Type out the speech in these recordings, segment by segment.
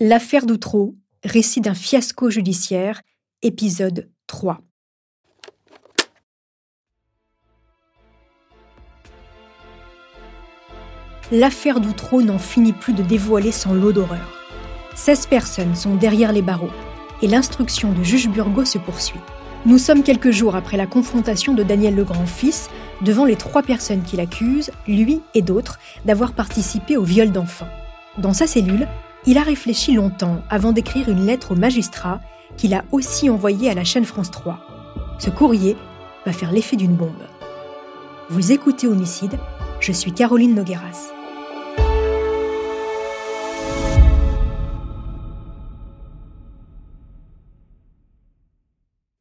L'affaire d'Outreau, récit d'un fiasco judiciaire, épisode 3. L'affaire d'Outreau n'en finit plus de dévoiler son lot d'horreur. 16 personnes sont derrière les barreaux et l'instruction de juge Burgot se poursuit. Nous sommes quelques jours après la confrontation de Daniel Legrand fils devant les trois personnes qui l'accusent, lui et d'autres, d'avoir participé au viol d'enfants. Dans sa cellule, il a réfléchi longtemps avant d'écrire une lettre au magistrat qu'il a aussi envoyée à la chaîne France 3. Ce courrier va faire l'effet d'une bombe. Vous écoutez Homicide, je suis Caroline Nogueras.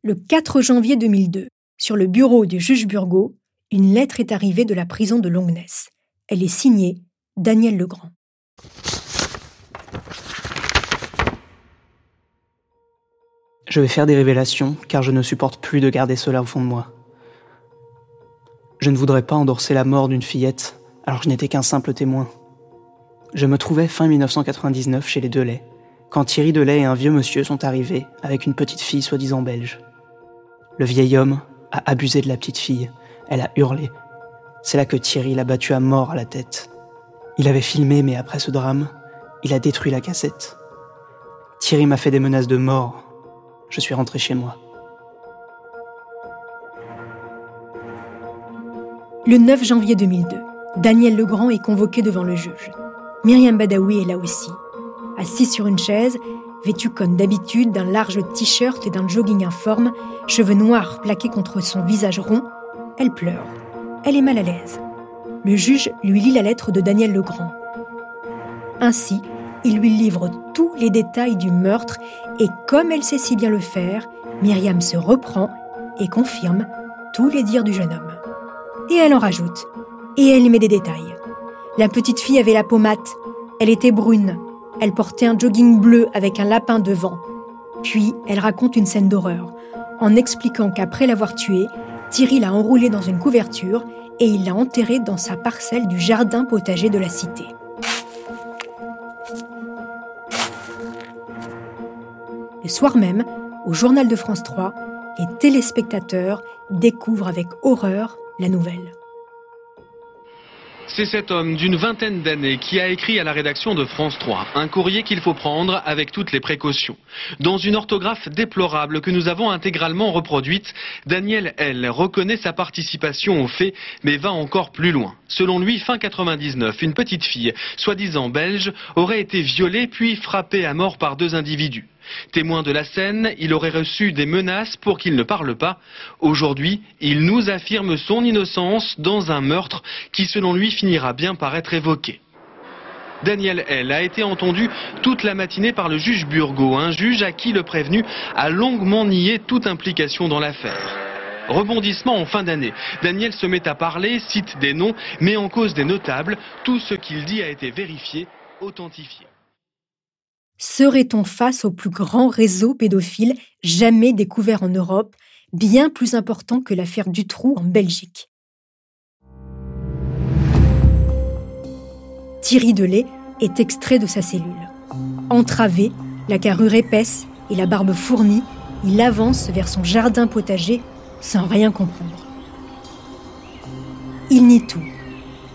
Le 4 janvier 2002, sur le bureau du juge Burgot, une lettre est arrivée de la prison de Longness. Elle est signée Daniel Legrand. Je vais faire des révélations car je ne supporte plus de garder cela au fond de moi. Je ne voudrais pas endorser la mort d'une fillette alors que je n'étais qu'un simple témoin. Je me trouvais fin 1999 chez les Delay, quand Thierry Delay et un vieux monsieur sont arrivés avec une petite fille soi-disant belge. Le vieil homme a abusé de la petite fille, elle a hurlé. C'est là que Thierry l'a battu à mort à la tête. Il avait filmé, mais après ce drame, il a détruit la cassette. Thierry m'a fait des menaces de mort, je suis rentré chez moi. Le 9 janvier 2002, Daniel Legrand est convoqué devant le juge. Myriam Badawi est là aussi. Assise sur une chaise, vêtue comme d'habitude d'un large t-shirt et d'un jogging informe, cheveux noirs plaqués contre son visage rond, elle pleure. Elle est mal à l'aise. Le juge lui lit la lettre de Daniel Legrand. Ainsi, il lui livre tous les détails du meurtre et comme elle sait si bien le faire, Myriam se reprend et confirme tous les dires du jeune homme. Et elle en rajoute. Et elle met des détails. La petite fille avait la peau mate, elle était brune, elle portait un jogging bleu avec un lapin devant. Puis elle raconte une scène d'horreur, en expliquant qu'après l'avoir tuée, Thierry l'a enroulée dans une couverture et il l'a enterrée dans sa parcelle du jardin potager de la cité. Le soir même, au journal de France 3, les téléspectateurs découvrent avec horreur la nouvelle. C'est cet homme d'une vingtaine d'années qui a écrit à la rédaction de France 3 un courrier qu'il faut prendre avec toutes les précautions. Dans une orthographe déplorable que nous avons intégralement reproduite, Daniel L. reconnaît sa participation au fait, mais va encore plus loin. Selon lui, fin 99, une petite fille, soi-disant belge, aurait été violée puis frappée à mort par deux individus. Témoin de la scène, il aurait reçu des menaces pour qu'il ne parle pas. Aujourd'hui, il nous affirme son innocence dans un meurtre qui, selon lui, finira bien par être évoqué. Daniel L. a été entendu toute la matinée par le juge Burgot, un juge à qui le prévenu a longuement nié toute implication dans l'affaire. Rebondissement en fin d'année. Daniel se met à parler, cite des noms, met en cause des notables. Tout ce qu'il dit a été vérifié, authentifié. Serait-on face au plus grand réseau pédophile jamais découvert en Europe, bien plus important que l'affaire Dutroux en Belgique? Thierry Delay est extrait de sa cellule. Entravé, la carrure épaisse et la barbe fournie, il avance vers son jardin potager sans rien comprendre. Il nie tout.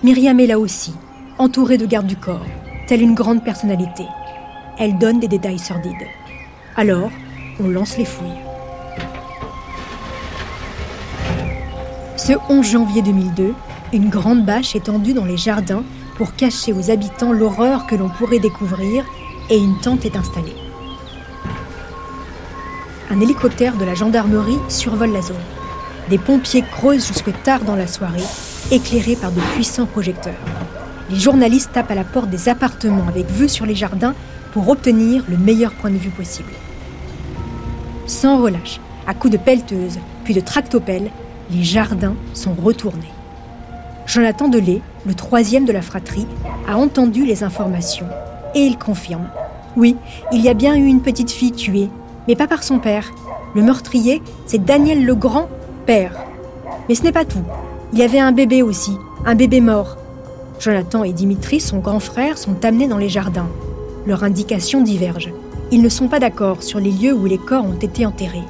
Myriam est là aussi, entourée de gardes du corps, telle une grande personnalité elle donne des détails sordides. Alors, on lance les fouilles. Ce 11 janvier 2002, une grande bâche est tendue dans les jardins pour cacher aux habitants l'horreur que l'on pourrait découvrir et une tente est installée. Un hélicoptère de la gendarmerie survole la zone. Des pompiers creusent jusque tard dans la soirée, éclairés par de puissants projecteurs. Les journalistes tapent à la porte des appartements avec vue sur les jardins pour obtenir le meilleur point de vue possible. Sans relâche, à coups de pelleteuse, puis de tractopelle, les jardins sont retournés. Jonathan Delay, le troisième de la fratrie, a entendu les informations et il confirme. Oui, il y a bien eu une petite fille tuée, mais pas par son père. Le meurtrier, c'est Daniel le Grand, père. Mais ce n'est pas tout. Il y avait un bébé aussi, un bébé mort. Jonathan et Dimitri, son grand frère, sont amenés dans les jardins. Leurs indications divergent. Ils ne sont pas d'accord sur les lieux où les corps ont été enterrés.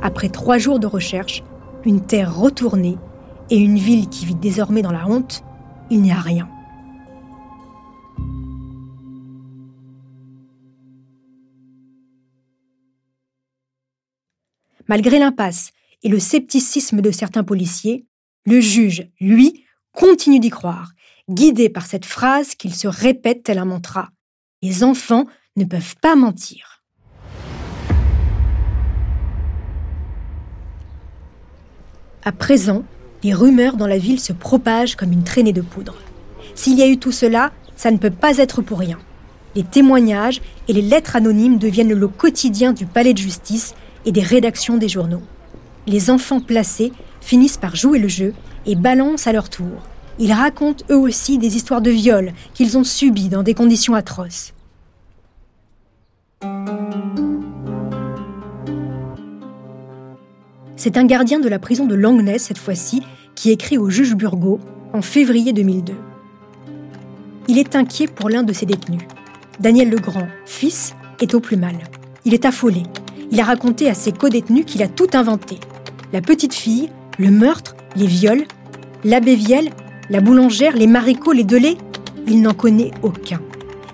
Après trois jours de recherche, une terre retournée et une ville qui vit désormais dans la honte, il n'y a rien. Malgré l'impasse et le scepticisme de certains policiers, le juge, lui, continue d'y croire, guidé par cette phrase qu'il se répète tel un mantra. Les enfants ne peuvent pas mentir. À présent, les rumeurs dans la ville se propagent comme une traînée de poudre. S'il y a eu tout cela, ça ne peut pas être pour rien. Les témoignages et les lettres anonymes deviennent le lot quotidien du palais de justice et des rédactions des journaux. Les enfants placés finissent par jouer le jeu et balancent à leur tour. Ils racontent eux aussi des histoires de viol qu'ils ont subies dans des conditions atroces. C'est un gardien de la prison de Langness, cette fois-ci, qui écrit au juge Burgot en février 2002. Il est inquiet pour l'un de ses détenus. Daniel Legrand, fils, est au plus mal. Il est affolé. Il a raconté à ses co-détenus qu'il a tout inventé. La petite fille, le meurtre, les viols, l'abbé Vielle, la boulangère, les maricots, les Delay, il n'en connaît aucun.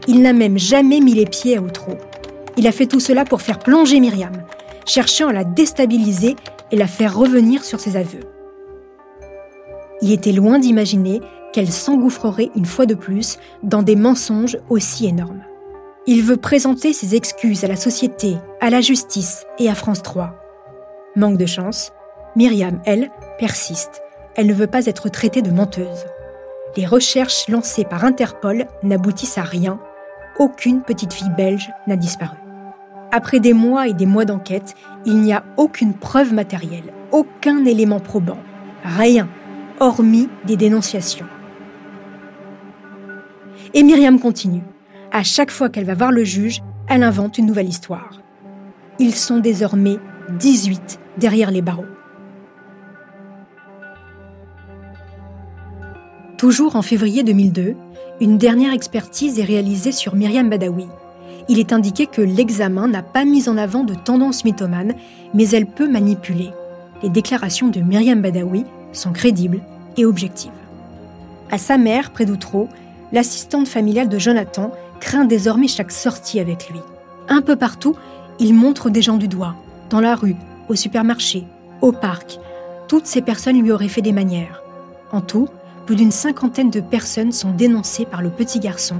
Il n'a même jamais mis les pieds à Outreau. Il a fait tout cela pour faire plonger Myriam, cherchant à la déstabiliser et la faire revenir sur ses aveux. Il était loin d'imaginer qu'elle s'engouffrerait une fois de plus dans des mensonges aussi énormes. Il veut présenter ses excuses à la société, à la justice et à France 3. Manque de chance, Myriam, elle, persiste. Elle ne veut pas être traitée de menteuse. Les recherches lancées par Interpol n'aboutissent à rien. Aucune petite fille belge n'a disparu. Après des mois et des mois d'enquête, il n'y a aucune preuve matérielle, aucun élément probant, rien, hormis des dénonciations. Et Myriam continue. À chaque fois qu'elle va voir le juge, elle invente une nouvelle histoire. Ils sont désormais 18 derrière les barreaux. Toujours en février 2002, une dernière expertise est réalisée sur Myriam Badawi, il est indiqué que l'examen n'a pas mis en avant de tendance mythomane, mais elle peut manipuler. Les déclarations de Myriam Badawi sont crédibles et objectives. À sa mère, près d'Outreau, l'assistante familiale de Jonathan craint désormais chaque sortie avec lui. Un peu partout, il montre des gens du doigt, dans la rue, au supermarché, au parc. Toutes ces personnes lui auraient fait des manières. En tout, plus d'une cinquantaine de personnes sont dénoncées par le petit garçon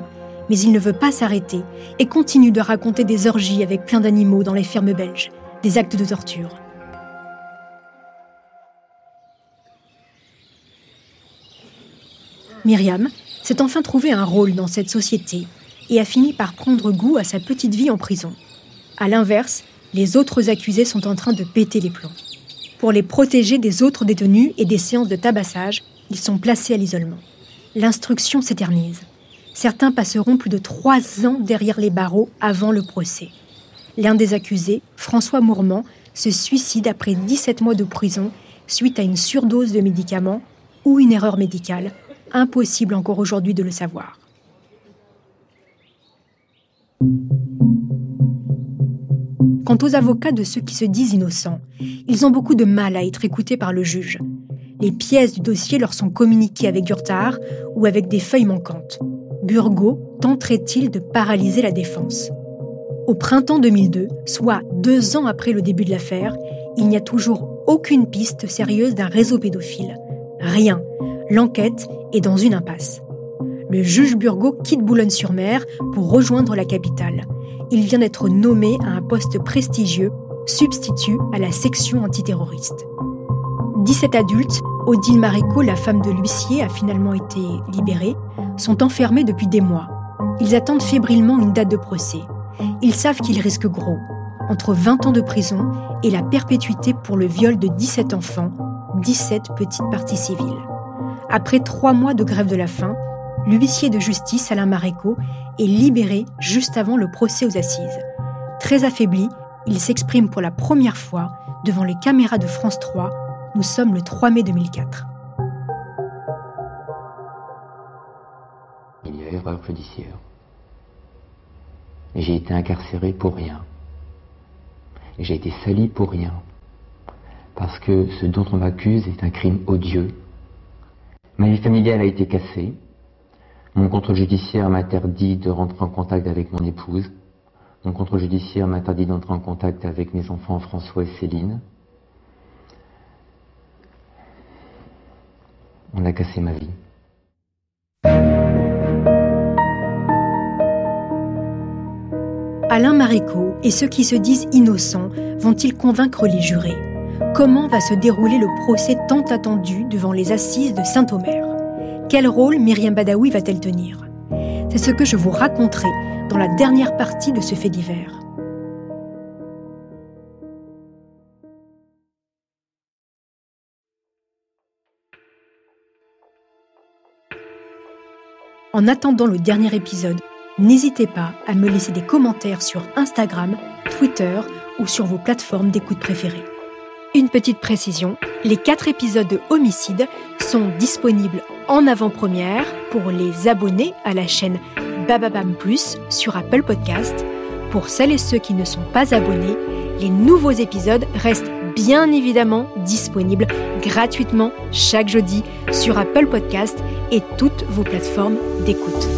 mais il ne veut pas s'arrêter et continue de raconter des orgies avec plein d'animaux dans les fermes belges, des actes de torture. Myriam s'est enfin trouvé un rôle dans cette société et a fini par prendre goût à sa petite vie en prison. À l'inverse, les autres accusés sont en train de péter les plombs. Pour les protéger des autres détenus et des séances de tabassage, ils sont placés à l'isolement. L'instruction s'éternise. Certains passeront plus de trois ans derrière les barreaux avant le procès. L'un des accusés, François Mourmand, se suicide après 17 mois de prison suite à une surdose de médicaments ou une erreur médicale. Impossible encore aujourd'hui de le savoir. Quant aux avocats de ceux qui se disent innocents, ils ont beaucoup de mal à être écoutés par le juge. Les pièces du dossier leur sont communiquées avec du retard ou avec des feuilles manquantes. Burgot tenterait-il de paralyser la défense? Au printemps 2002, soit deux ans après le début de l'affaire, il n'y a toujours aucune piste sérieuse d'un réseau pédophile. Rien. L'enquête est dans une impasse. Le juge Burgot quitte Boulogne-sur-Mer pour rejoindre la capitale. Il vient d'être nommé à un poste prestigieux, substitut à la section antiterroriste. 17 adultes, Odile Maréco, la femme de l'huissier, a finalement été libérée, sont enfermés depuis des mois. Ils attendent fébrilement une date de procès. Ils savent qu'ils risquent gros, entre 20 ans de prison et la perpétuité pour le viol de 17 enfants, 17 petites parties civiles. Après trois mois de grève de la faim, l'huissier de justice Alain Maréco est libéré juste avant le procès aux assises. Très affaibli, il s'exprime pour la première fois devant les caméras de France 3. Nous sommes le 3 mai 2004. erreur judiciaire. J'ai été incarcéré pour rien. J'ai été sali pour rien. Parce que ce dont on m'accuse est un crime odieux. Ma vie familiale a été cassée. Mon contrôle judiciaire m'interdit de rentrer en contact avec mon épouse. Mon contrôle judiciaire m'interdit d'entrer en contact avec mes enfants François et Céline. On a cassé ma vie. Alain Maréco et ceux qui se disent innocents vont-ils convaincre les jurés? Comment va se dérouler le procès tant attendu devant les assises de Saint-Omer? Quel rôle Myriam Badawi va-t-elle tenir? C'est ce que je vous raconterai dans la dernière partie de ce fait divers. En attendant le dernier épisode, n'hésitez pas à me laisser des commentaires sur Instagram, Twitter ou sur vos plateformes d'écoute préférées. Une petite précision, les quatre épisodes de Homicide sont disponibles en avant-première pour les abonnés à la chaîne Bababam Plus sur Apple Podcast. Pour celles et ceux qui ne sont pas abonnés, les nouveaux épisodes restent bien évidemment disponibles gratuitement chaque jeudi sur Apple Podcast et toutes vos plateformes d'écoute.